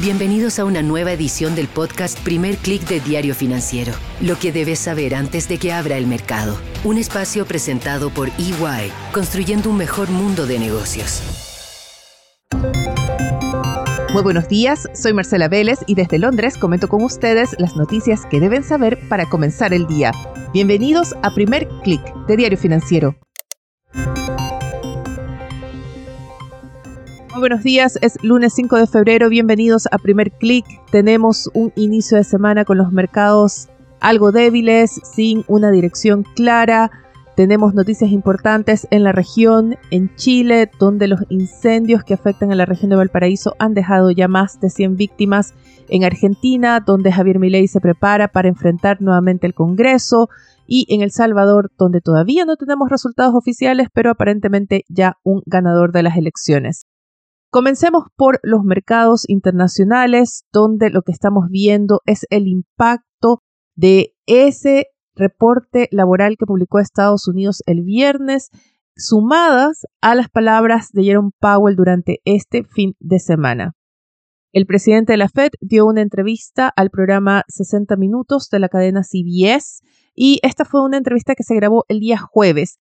Bienvenidos a una nueva edición del podcast Primer Click de Diario Financiero. Lo que debes saber antes de que abra el mercado. Un espacio presentado por EY, construyendo un mejor mundo de negocios. Muy buenos días, soy Marcela Vélez y desde Londres comento con ustedes las noticias que deben saber para comenzar el día. Bienvenidos a Primer Click de Diario Financiero. Buenos días, es lunes 5 de febrero, bienvenidos a Primer Click. Tenemos un inicio de semana con los mercados algo débiles, sin una dirección clara. Tenemos noticias importantes en la región, en Chile, donde los incendios que afectan a la región de Valparaíso han dejado ya más de 100 víctimas. En Argentina, donde Javier Milei se prepara para enfrentar nuevamente el Congreso. Y en El Salvador, donde todavía no tenemos resultados oficiales, pero aparentemente ya un ganador de las elecciones. Comencemos por los mercados internacionales, donde lo que estamos viendo es el impacto de ese reporte laboral que publicó Estados Unidos el viernes, sumadas a las palabras de Jerome Powell durante este fin de semana. El presidente de la Fed dio una entrevista al programa 60 Minutos de la cadena CBS y esta fue una entrevista que se grabó el día jueves,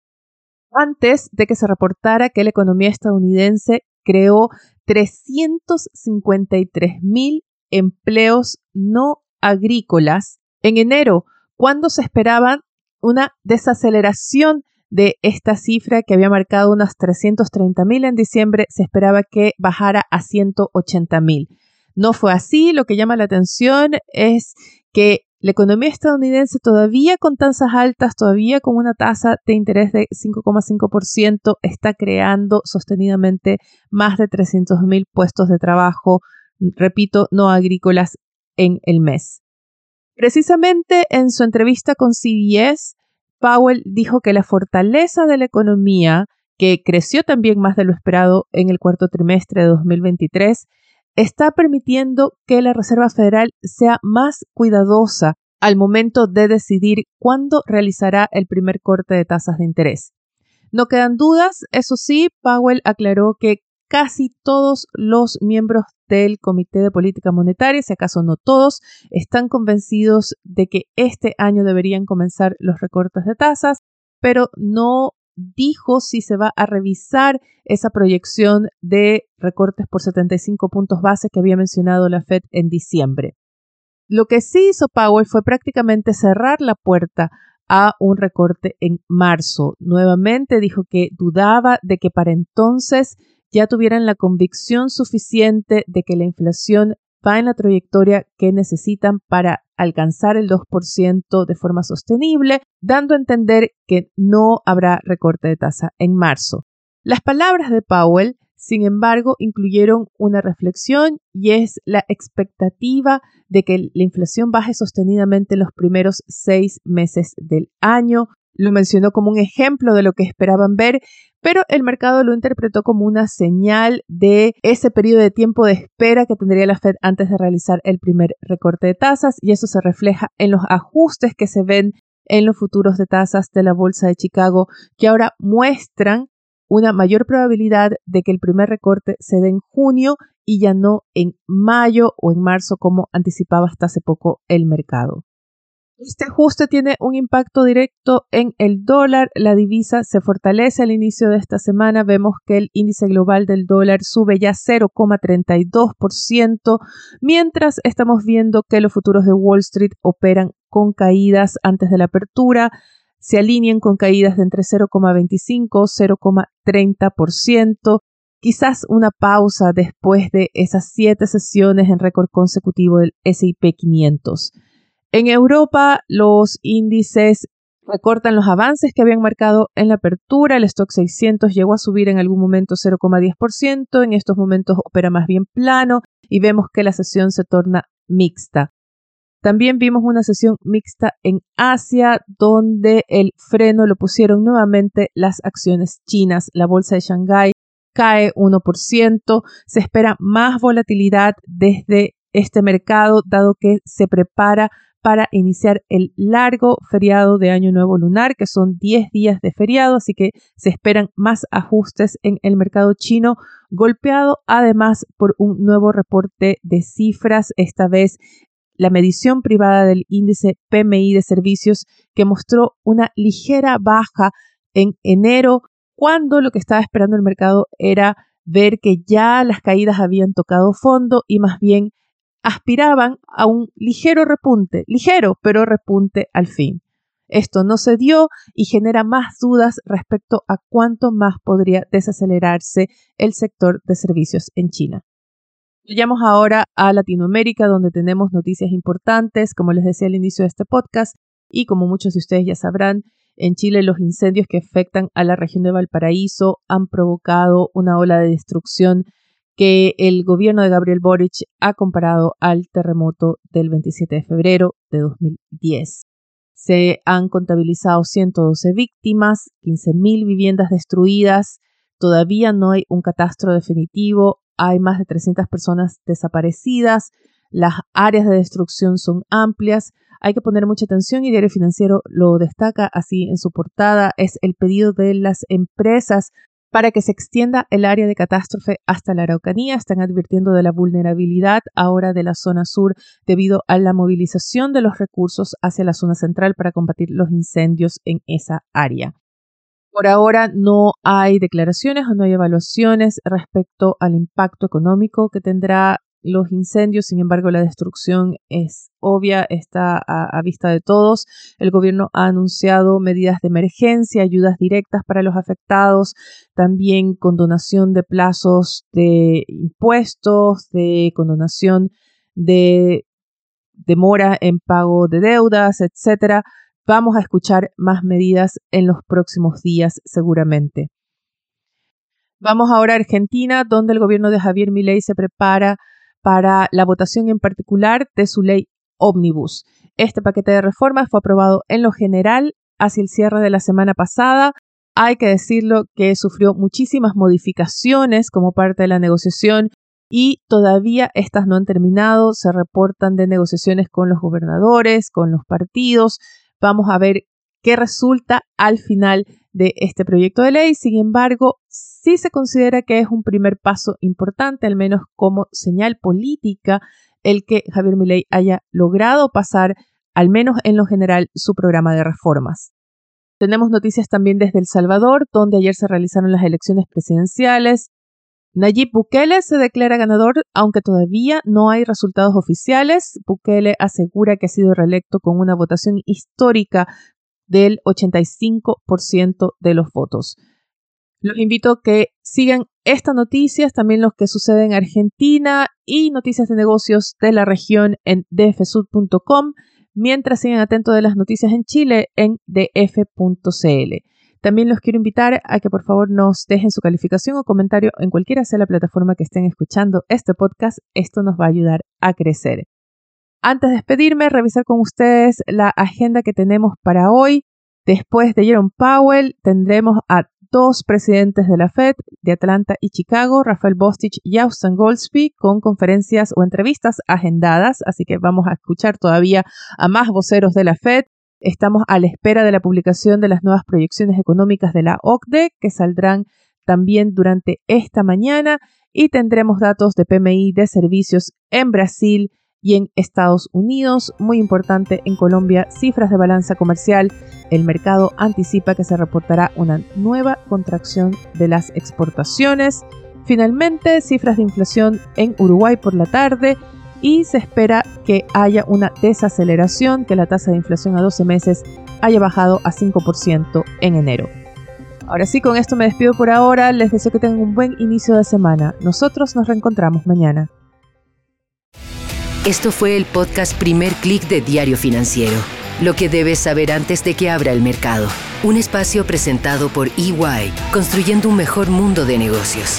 antes de que se reportara que la economía estadounidense creó 353 mil empleos no agrícolas en enero, cuando se esperaba una desaceleración de esta cifra que había marcado unas 330 mil en diciembre, se esperaba que bajara a 180 mil. No fue así, lo que llama la atención es que la economía estadounidense todavía con tasas altas, todavía con una tasa de interés de 5,5%, está creando sostenidamente más de 300.000 puestos de trabajo, repito, no agrícolas en el mes. Precisamente en su entrevista con CBS, Powell dijo que la fortaleza de la economía, que creció también más de lo esperado en el cuarto trimestre de 2023, está permitiendo que la Reserva Federal sea más cuidadosa al momento de decidir cuándo realizará el primer corte de tasas de interés. No quedan dudas, eso sí, Powell aclaró que casi todos los miembros del Comité de Política Monetaria, si acaso no todos, están convencidos de que este año deberían comenzar los recortes de tasas, pero no dijo si se va a revisar esa proyección de recortes por 75 puntos base que había mencionado la Fed en diciembre. Lo que sí hizo Powell fue prácticamente cerrar la puerta a un recorte en marzo. Nuevamente dijo que dudaba de que para entonces ya tuvieran la convicción suficiente de que la inflación va en la trayectoria que necesitan para alcanzar el 2% de forma sostenible, dando a entender que no habrá recorte de tasa en marzo. Las palabras de Powell, sin embargo, incluyeron una reflexión y es la expectativa de que la inflación baje sostenidamente en los primeros seis meses del año. Lo mencionó como un ejemplo de lo que esperaban ver, pero el mercado lo interpretó como una señal de ese periodo de tiempo de espera que tendría la Fed antes de realizar el primer recorte de tasas y eso se refleja en los ajustes que se ven en los futuros de tasas de la Bolsa de Chicago que ahora muestran una mayor probabilidad de que el primer recorte se dé en junio y ya no en mayo o en marzo como anticipaba hasta hace poco el mercado. Este ajuste tiene un impacto directo en el dólar. La divisa se fortalece al inicio de esta semana. Vemos que el índice global del dólar sube ya 0,32%, mientras estamos viendo que los futuros de Wall Street operan con caídas antes de la apertura. Se alinean con caídas de entre 0,25 y 0,30%. Quizás una pausa después de esas siete sesiones en récord consecutivo del SP 500. En Europa, los índices recortan los avances que habían marcado en la apertura. El stock 600 llegó a subir en algún momento 0,10%. En estos momentos opera más bien plano y vemos que la sesión se torna mixta. También vimos una sesión mixta en Asia, donde el freno lo pusieron nuevamente las acciones chinas. La bolsa de Shanghái cae 1%. Se espera más volatilidad desde este mercado, dado que se prepara para iniciar el largo feriado de Año Nuevo Lunar, que son 10 días de feriado, así que se esperan más ajustes en el mercado chino, golpeado además por un nuevo reporte de cifras, esta vez la medición privada del índice PMI de servicios que mostró una ligera baja en enero, cuando lo que estaba esperando el mercado era ver que ya las caídas habían tocado fondo y más bien aspiraban a un ligero repunte, ligero, pero repunte al fin. Esto no se dio y genera más dudas respecto a cuánto más podría desacelerarse el sector de servicios en China. Vayamos ahora a Latinoamérica, donde tenemos noticias importantes, como les decía al inicio de este podcast, y como muchos de ustedes ya sabrán, en Chile los incendios que afectan a la región de Valparaíso han provocado una ola de destrucción que el gobierno de Gabriel Boric ha comparado al terremoto del 27 de febrero de 2010. Se han contabilizado 112 víctimas, 15.000 viviendas destruidas, todavía no hay un catastro definitivo, hay más de 300 personas desaparecidas, las áreas de destrucción son amplias, hay que poner mucha atención y Diario Financiero lo destaca así en su portada, es el pedido de las empresas para que se extienda el área de catástrofe hasta la Araucanía. Están advirtiendo de la vulnerabilidad ahora de la zona sur debido a la movilización de los recursos hacia la zona central para combatir los incendios en esa área. Por ahora no hay declaraciones o no hay evaluaciones respecto al impacto económico que tendrá los incendios, sin embargo la destrucción es obvia, está a, vista de todos. El gobierno ha anunciado medidas de emergencia, ayudas directas para los afectados, también condonación de plazos de impuestos, de condonación de demora en pago de deudas, etcétera. Vamos a escuchar más medidas en los próximos días seguramente. Vamos ahora a Argentina, donde el gobierno de Javier Milei se prepara para la votación en particular de su ley Omnibus. Este paquete de reformas fue aprobado en lo general hacia el cierre de la semana pasada. Hay que decirlo que sufrió muchísimas modificaciones como parte de la negociación y todavía estas no han terminado. Se reportan de negociaciones con los gobernadores, con los partidos, Vamos a ver qué resulta al final de este proyecto de ley. Sin embargo, sí se considera que es un primer paso importante, al menos como señal política, el que Javier Milei haya logrado pasar, al menos en lo general, su programa de reformas. Tenemos noticias también desde El Salvador, donde ayer se realizaron las elecciones presidenciales. Nayib Bukele se declara ganador, aunque todavía no hay resultados oficiales. Bukele asegura que ha sido reelecto con una votación histórica del 85% de los votos. Los invito a que sigan estas noticias, también los que suceden en Argentina y noticias de negocios de la región en dfsud.com, mientras sigan atentos de las noticias en Chile en df.cl. También los quiero invitar a que por favor nos dejen su calificación o comentario en cualquiera sea la plataforma que estén escuchando este podcast. Esto nos va a ayudar a crecer. Antes de despedirme, revisar con ustedes la agenda que tenemos para hoy. Después de Jerome Powell, tendremos a dos presidentes de la Fed de Atlanta y Chicago, Rafael Bostich y Austin Goldsby, con conferencias o entrevistas agendadas. Así que vamos a escuchar todavía a más voceros de la Fed. Estamos a la espera de la publicación de las nuevas proyecciones económicas de la OCDE, que saldrán también durante esta mañana, y tendremos datos de PMI de servicios en Brasil y en Estados Unidos. Muy importante en Colombia, cifras de balanza comercial. El mercado anticipa que se reportará una nueva contracción de las exportaciones. Finalmente, cifras de inflación en Uruguay por la tarde y se espera que haya una desaceleración, que la tasa de inflación a 12 meses haya bajado a 5% en enero. Ahora sí, con esto me despido por ahora, les deseo que tengan un buen inicio de semana. Nosotros nos reencontramos mañana. Esto fue el podcast Primer Click de Diario Financiero, lo que debes saber antes de que abra el mercado. Un espacio presentado por EY, construyendo un mejor mundo de negocios.